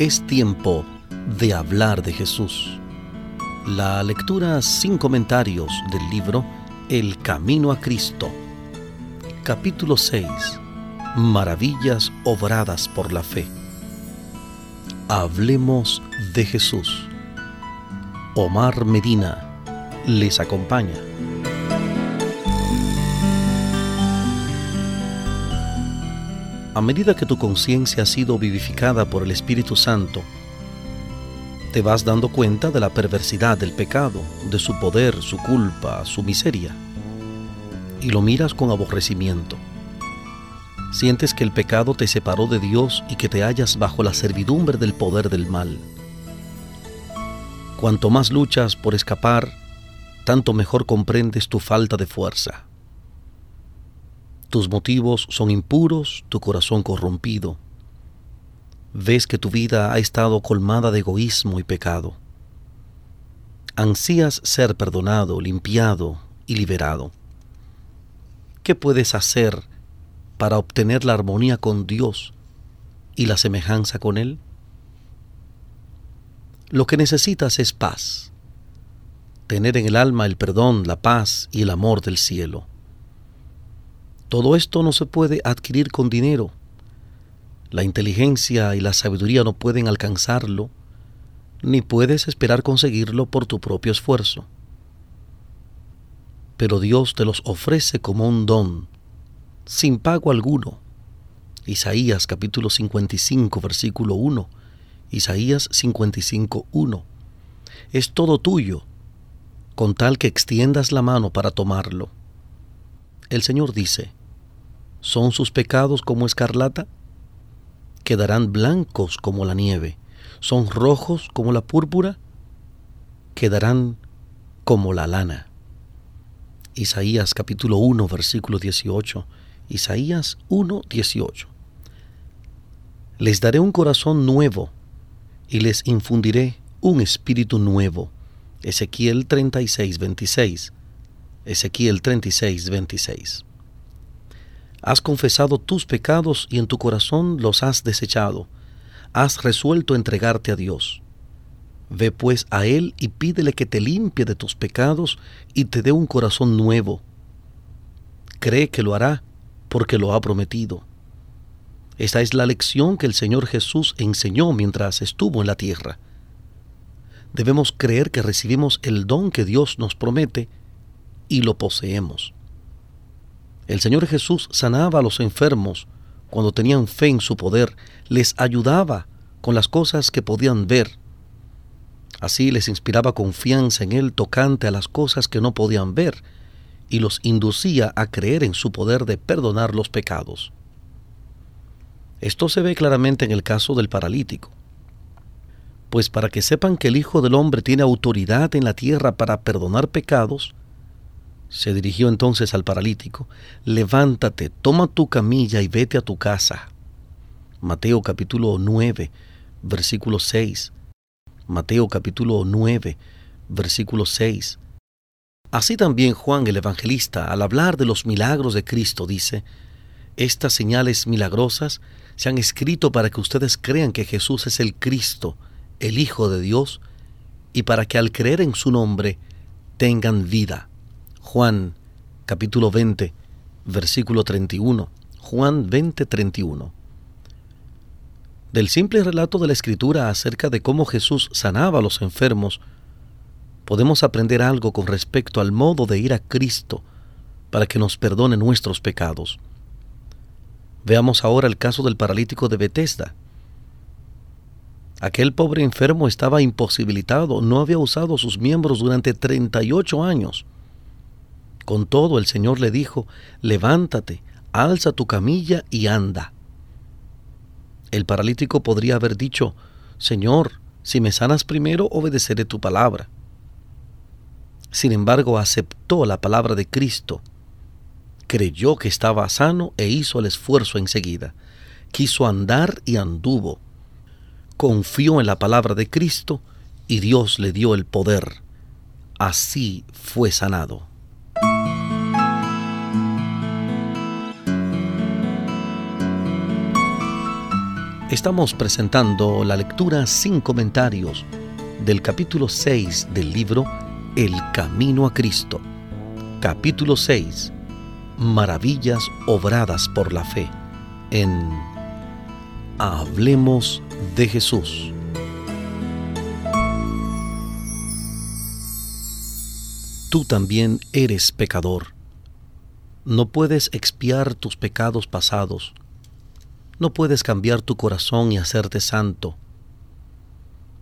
Es tiempo de hablar de Jesús. La lectura sin comentarios del libro El Camino a Cristo. Capítulo 6. Maravillas obradas por la fe. Hablemos de Jesús. Omar Medina les acompaña. A medida que tu conciencia ha sido vivificada por el Espíritu Santo, te vas dando cuenta de la perversidad del pecado, de su poder, su culpa, su miseria, y lo miras con aborrecimiento. Sientes que el pecado te separó de Dios y que te hallas bajo la servidumbre del poder del mal. Cuanto más luchas por escapar, tanto mejor comprendes tu falta de fuerza. Tus motivos son impuros, tu corazón corrompido. Ves que tu vida ha estado colmada de egoísmo y pecado. Ansías ser perdonado, limpiado y liberado. ¿Qué puedes hacer para obtener la armonía con Dios y la semejanza con Él? Lo que necesitas es paz, tener en el alma el perdón, la paz y el amor del cielo. Todo esto no se puede adquirir con dinero. La inteligencia y la sabiduría no pueden alcanzarlo, ni puedes esperar conseguirlo por tu propio esfuerzo. Pero Dios te los ofrece como un don, sin pago alguno. Isaías capítulo 55, versículo 1. Isaías 55, 1. Es todo tuyo, con tal que extiendas la mano para tomarlo. El Señor dice, ¿Son sus pecados como escarlata? Quedarán blancos como la nieve. ¿Son rojos como la púrpura? Quedarán como la lana. Isaías capítulo 1 versículo 18. Isaías 1 18. Les daré un corazón nuevo y les infundiré un espíritu nuevo. Ezequiel 36 26. Ezequiel 36 26. Has confesado tus pecados y en tu corazón los has desechado. Has resuelto entregarte a Dios. Ve pues a Él y pídele que te limpie de tus pecados y te dé un corazón nuevo. Cree que lo hará porque lo ha prometido. Esta es la lección que el Señor Jesús enseñó mientras estuvo en la tierra. Debemos creer que recibimos el don que Dios nos promete y lo poseemos. El Señor Jesús sanaba a los enfermos cuando tenían fe en su poder, les ayudaba con las cosas que podían ver. Así les inspiraba confianza en Él tocante a las cosas que no podían ver y los inducía a creer en su poder de perdonar los pecados. Esto se ve claramente en el caso del paralítico. Pues para que sepan que el Hijo del Hombre tiene autoridad en la tierra para perdonar pecados, se dirigió entonces al paralítico, levántate, toma tu camilla y vete a tu casa. Mateo capítulo 9, versículo 6. Mateo capítulo 9, versículo 6. Así también Juan el Evangelista, al hablar de los milagros de Cristo, dice, Estas señales milagrosas se han escrito para que ustedes crean que Jesús es el Cristo, el Hijo de Dios, y para que al creer en su nombre tengan vida. Juan capítulo 20, versículo 31. Juan 20, 31. Del simple relato de la Escritura acerca de cómo Jesús sanaba a los enfermos, podemos aprender algo con respecto al modo de ir a Cristo para que nos perdone nuestros pecados. Veamos ahora el caso del paralítico de Bethesda. Aquel pobre enfermo estaba imposibilitado, no había usado sus miembros durante 38 años. Con todo el Señor le dijo, levántate, alza tu camilla y anda. El paralítico podría haber dicho, Señor, si me sanas primero, obedeceré tu palabra. Sin embargo, aceptó la palabra de Cristo, creyó que estaba sano e hizo el esfuerzo enseguida. Quiso andar y anduvo. Confió en la palabra de Cristo y Dios le dio el poder. Así fue sanado. Estamos presentando la lectura sin comentarios del capítulo 6 del libro El Camino a Cristo. Capítulo 6. Maravillas obradas por la fe. En Hablemos de Jesús. Tú también eres pecador. No puedes expiar tus pecados pasados no puedes cambiar tu corazón y hacerte santo,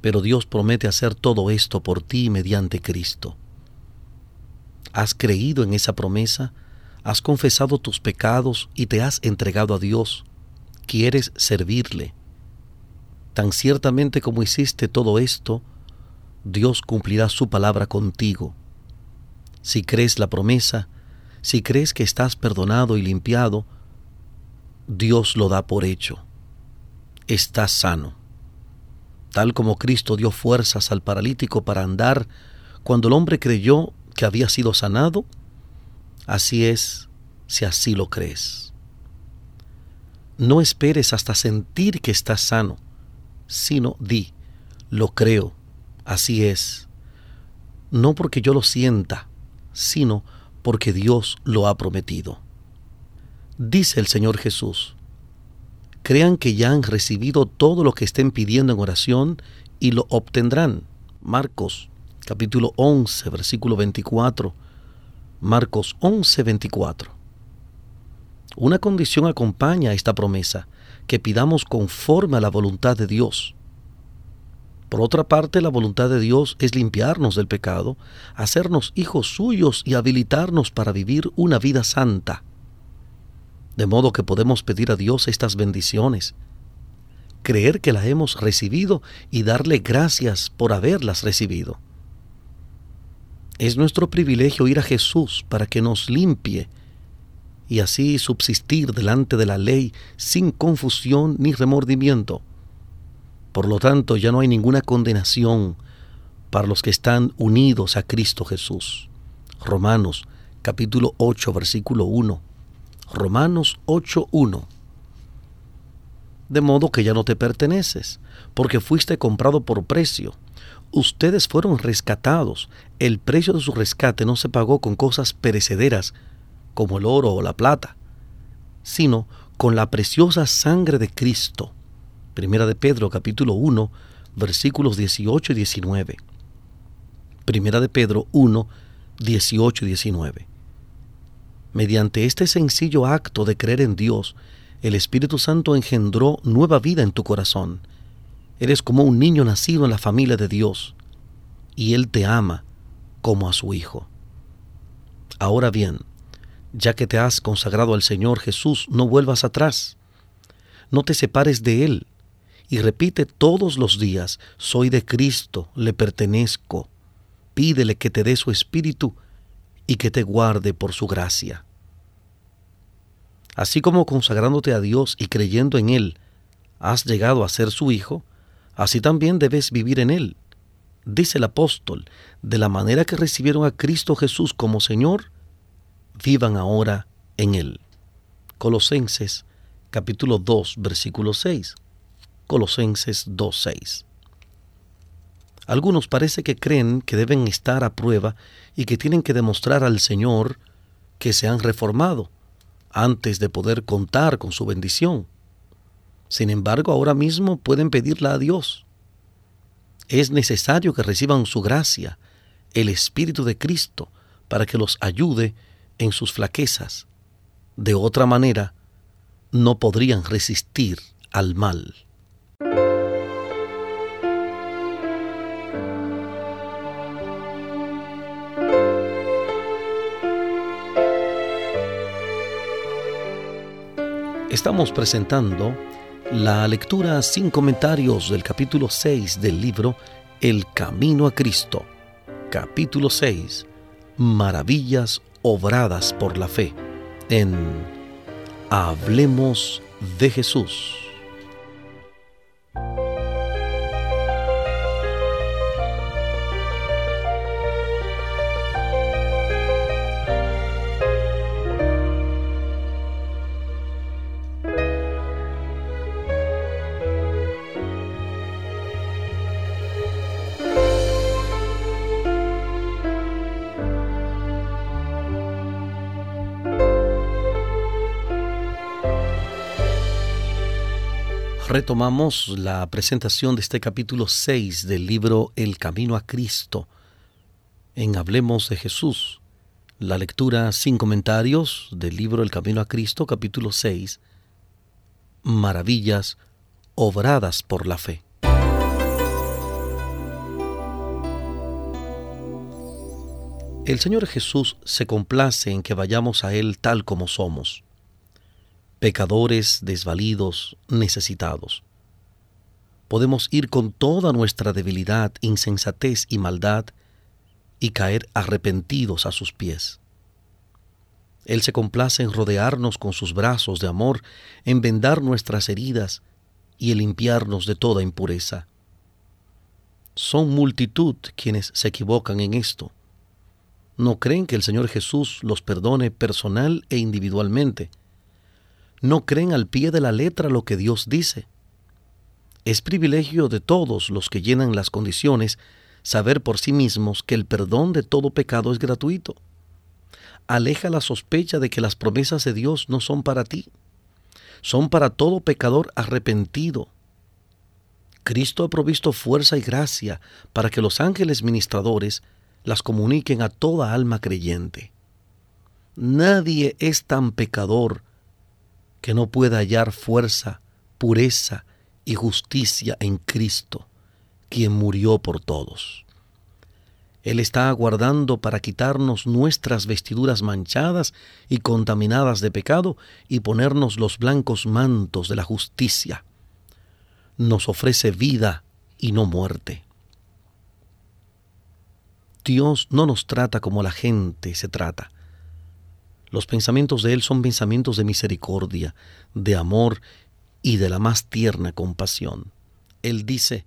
pero Dios promete hacer todo esto por ti mediante Cristo. ¿Has creído en esa promesa? ¿Has confesado tus pecados y te has entregado a Dios? ¿Quieres servirle? Tan ciertamente como hiciste todo esto, Dios cumplirá su palabra contigo. Si crees la promesa, si crees que estás perdonado y limpiado, Dios lo da por hecho. Estás sano. Tal como Cristo dio fuerzas al paralítico para andar cuando el hombre creyó que había sido sanado, así es si así lo crees. No esperes hasta sentir que estás sano, sino di, lo creo, así es. No porque yo lo sienta, sino porque Dios lo ha prometido. Dice el Señor Jesús, crean que ya han recibido todo lo que estén pidiendo en oración y lo obtendrán. Marcos capítulo 11, versículo 24. Marcos 11, 24. Una condición acompaña a esta promesa, que pidamos conforme a la voluntad de Dios. Por otra parte, la voluntad de Dios es limpiarnos del pecado, hacernos hijos suyos y habilitarnos para vivir una vida santa de modo que podemos pedir a Dios estas bendiciones, creer que las hemos recibido y darle gracias por haberlas recibido. Es nuestro privilegio ir a Jesús para que nos limpie y así subsistir delante de la ley sin confusión ni remordimiento. Por lo tanto, ya no hay ninguna condenación para los que están unidos a Cristo Jesús. Romanos capítulo 8 versículo 1. Romanos 8.1. De modo que ya no te perteneces, porque fuiste comprado por precio. Ustedes fueron rescatados. El precio de su rescate no se pagó con cosas perecederas, como el oro o la plata, sino con la preciosa sangre de Cristo. Primera de Pedro capítulo 1, versículos 18 y 19. Primera de Pedro 1, 18 y 19. Mediante este sencillo acto de creer en Dios, el Espíritu Santo engendró nueva vida en tu corazón. Eres como un niño nacido en la familia de Dios, y Él te ama como a su Hijo. Ahora bien, ya que te has consagrado al Señor Jesús, no vuelvas atrás. No te separes de Él y repite todos los días, soy de Cristo, le pertenezco. Pídele que te dé su Espíritu y que te guarde por su gracia. Así como consagrándote a Dios y creyendo en Él, has llegado a ser su hijo, así también debes vivir en Él. Dice el apóstol, de la manera que recibieron a Cristo Jesús como Señor, vivan ahora en Él. Colosenses capítulo 2, versículo 6. Colosenses 2, 6. Algunos parece que creen que deben estar a prueba y que tienen que demostrar al Señor que se han reformado antes de poder contar con su bendición. Sin embargo, ahora mismo pueden pedirla a Dios. Es necesario que reciban su gracia, el Espíritu de Cristo, para que los ayude en sus flaquezas. De otra manera, no podrían resistir al mal. Estamos presentando la lectura sin comentarios del capítulo 6 del libro El Camino a Cristo. Capítulo 6. Maravillas obradas por la fe. En Hablemos de Jesús. Retomamos la presentación de este capítulo 6 del libro El Camino a Cristo en Hablemos de Jesús. La lectura sin comentarios del libro El Camino a Cristo, capítulo 6. Maravillas obradas por la fe. El Señor Jesús se complace en que vayamos a Él tal como somos pecadores desvalidos, necesitados. Podemos ir con toda nuestra debilidad, insensatez y maldad y caer arrepentidos a sus pies. Él se complace en rodearnos con sus brazos de amor, en vendar nuestras heridas y en limpiarnos de toda impureza. Son multitud quienes se equivocan en esto. No creen que el Señor Jesús los perdone personal e individualmente, no creen al pie de la letra lo que Dios dice. Es privilegio de todos los que llenan las condiciones saber por sí mismos que el perdón de todo pecado es gratuito. Aleja la sospecha de que las promesas de Dios no son para ti, son para todo pecador arrepentido. Cristo ha provisto fuerza y gracia para que los ángeles ministradores las comuniquen a toda alma creyente. Nadie es tan pecador que no pueda hallar fuerza, pureza y justicia en Cristo, quien murió por todos. Él está aguardando para quitarnos nuestras vestiduras manchadas y contaminadas de pecado y ponernos los blancos mantos de la justicia. Nos ofrece vida y no muerte. Dios no nos trata como la gente se trata. Los pensamientos de Él son pensamientos de misericordia, de amor y de la más tierna compasión. Él dice,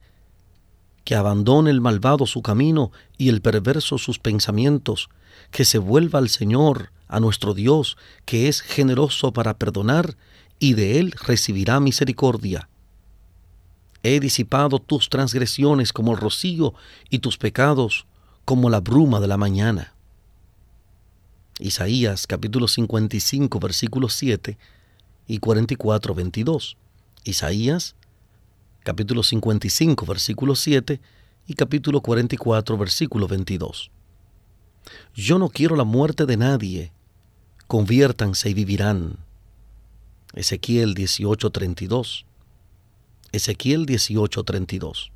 que abandone el malvado su camino y el perverso sus pensamientos, que se vuelva al Señor, a nuestro Dios, que es generoso para perdonar, y de Él recibirá misericordia. He disipado tus transgresiones como el rocío y tus pecados como la bruma de la mañana. Isaías capítulo 55 versículos 7 y 44 22. Isaías capítulo 55 versículo 7 y capítulo 44 versículo 22. Yo no quiero la muerte de nadie, conviértanse y vivirán. Ezequiel 18:32. Ezequiel 18:32.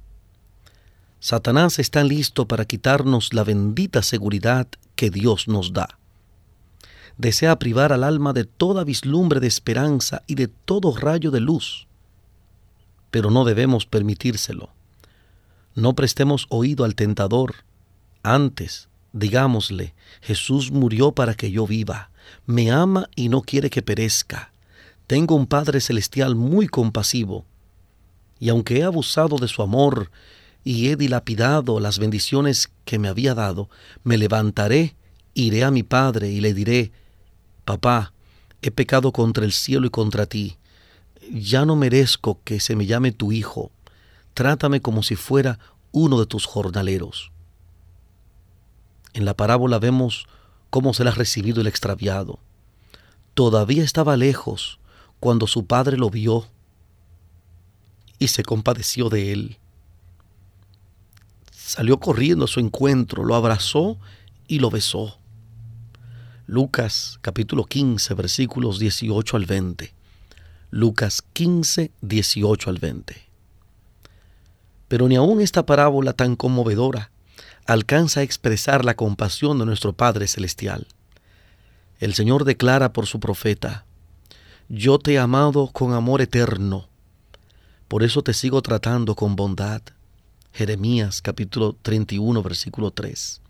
Satanás está listo para quitarnos la bendita seguridad que Dios nos da desea privar al alma de toda vislumbre de esperanza y de todo rayo de luz. Pero no debemos permitírselo. No prestemos oído al tentador. Antes, digámosle, Jesús murió para que yo viva, me ama y no quiere que perezca. Tengo un Padre Celestial muy compasivo, y aunque he abusado de su amor y he dilapidado las bendiciones que me había dado, me levantaré, iré a mi Padre y le diré, Papá, he pecado contra el cielo y contra ti. Ya no merezco que se me llame tu hijo. Trátame como si fuera uno de tus jornaleros. En la parábola vemos cómo se le ha recibido el extraviado. Todavía estaba lejos cuando su padre lo vio y se compadeció de él. Salió corriendo a su encuentro, lo abrazó y lo besó. Lucas capítulo 15 versículos 18 al 20. Lucas 15, 18 al 20. Pero ni aun esta parábola tan conmovedora alcanza a expresar la compasión de nuestro Padre Celestial. El Señor declara por su profeta, Yo te he amado con amor eterno, por eso te sigo tratando con bondad. Jeremías capítulo 31 versículo 3.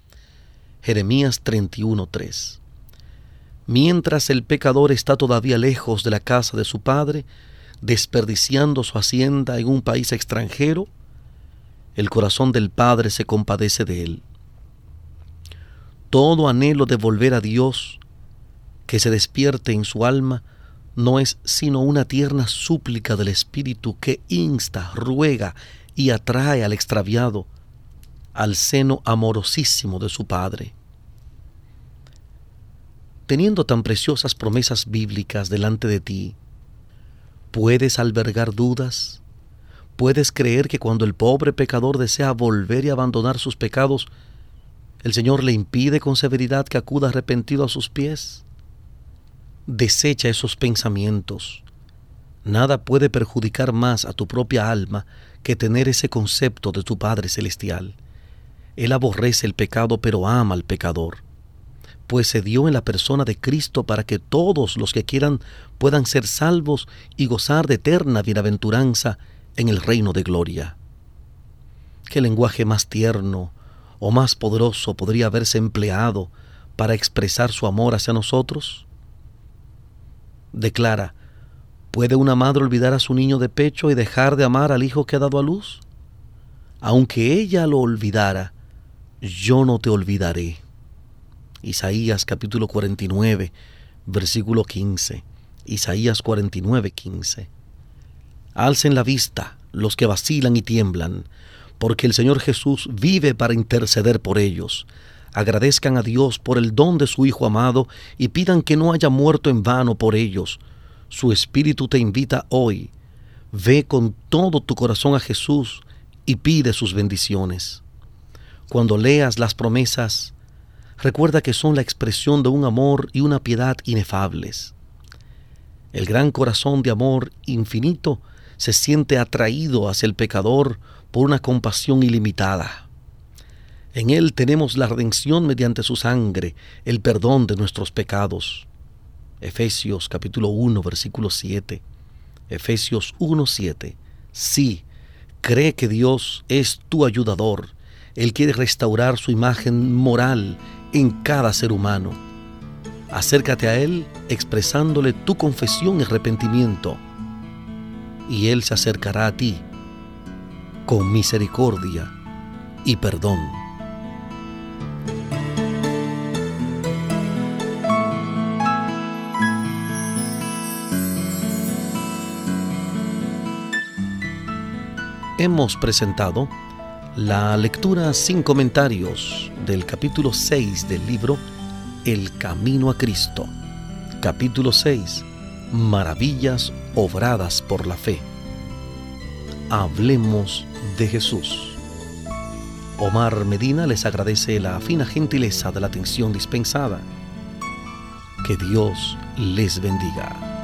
Jeremías 31, 3. Mientras el pecador está todavía lejos de la casa de su padre, desperdiciando su hacienda en un país extranjero, el corazón del Padre se compadece de él. Todo anhelo de volver a Dios que se despierte en su alma no es sino una tierna súplica del Espíritu que insta, ruega y atrae al extraviado al seno amorosísimo de su Padre teniendo tan preciosas promesas bíblicas delante de ti, ¿puedes albergar dudas ¿Puedes creer que cuando el pobre pecador desea volver y abandonar sus pecados, el Señor le impide con severidad que acuda arrepentido a sus pies? Desecha esos pensamientos. Nada puede perjudicar más a tu propia alma que tener ese concepto de tu Padre Celestial. Él aborrece el pecado pero ama al pecador, pues se dio en la persona de Cristo para que todos los que quieran puedan ser salvos y gozar de eterna bienaventuranza en el reino de gloria. ¿Qué lenguaje más tierno o más poderoso podría haberse empleado para expresar su amor hacia nosotros? Declara, ¿puede una madre olvidar a su niño de pecho y dejar de amar al hijo que ha dado a luz? Aunque ella lo olvidara, yo no te olvidaré. Isaías capítulo 49, versículo 15. Isaías 49, 15. Alcen la vista los que vacilan y tiemblan, porque el Señor Jesús vive para interceder por ellos. Agradezcan a Dios por el don de su Hijo amado y pidan que no haya muerto en vano por ellos. Su Espíritu te invita hoy. Ve con todo tu corazón a Jesús y pide sus bendiciones. Cuando leas las promesas, recuerda que son la expresión de un amor y una piedad inefables. El gran corazón de amor infinito se siente atraído hacia el pecador por una compasión ilimitada. En Él tenemos la redención mediante su sangre, el perdón de nuestros pecados. Efesios capítulo 1, versículo 7. Efesios 1, 7. Sí, cree que Dios es tu ayudador. Él quiere restaurar su imagen moral en cada ser humano. Acércate a Él expresándole tu confesión y arrepentimiento y Él se acercará a ti con misericordia y perdón. Hemos presentado la lectura sin comentarios del capítulo 6 del libro El Camino a Cristo. Capítulo 6 maravillas obradas por la fe. Hablemos de Jesús. Omar Medina les agradece la fina gentileza de la atención dispensada. Que Dios les bendiga.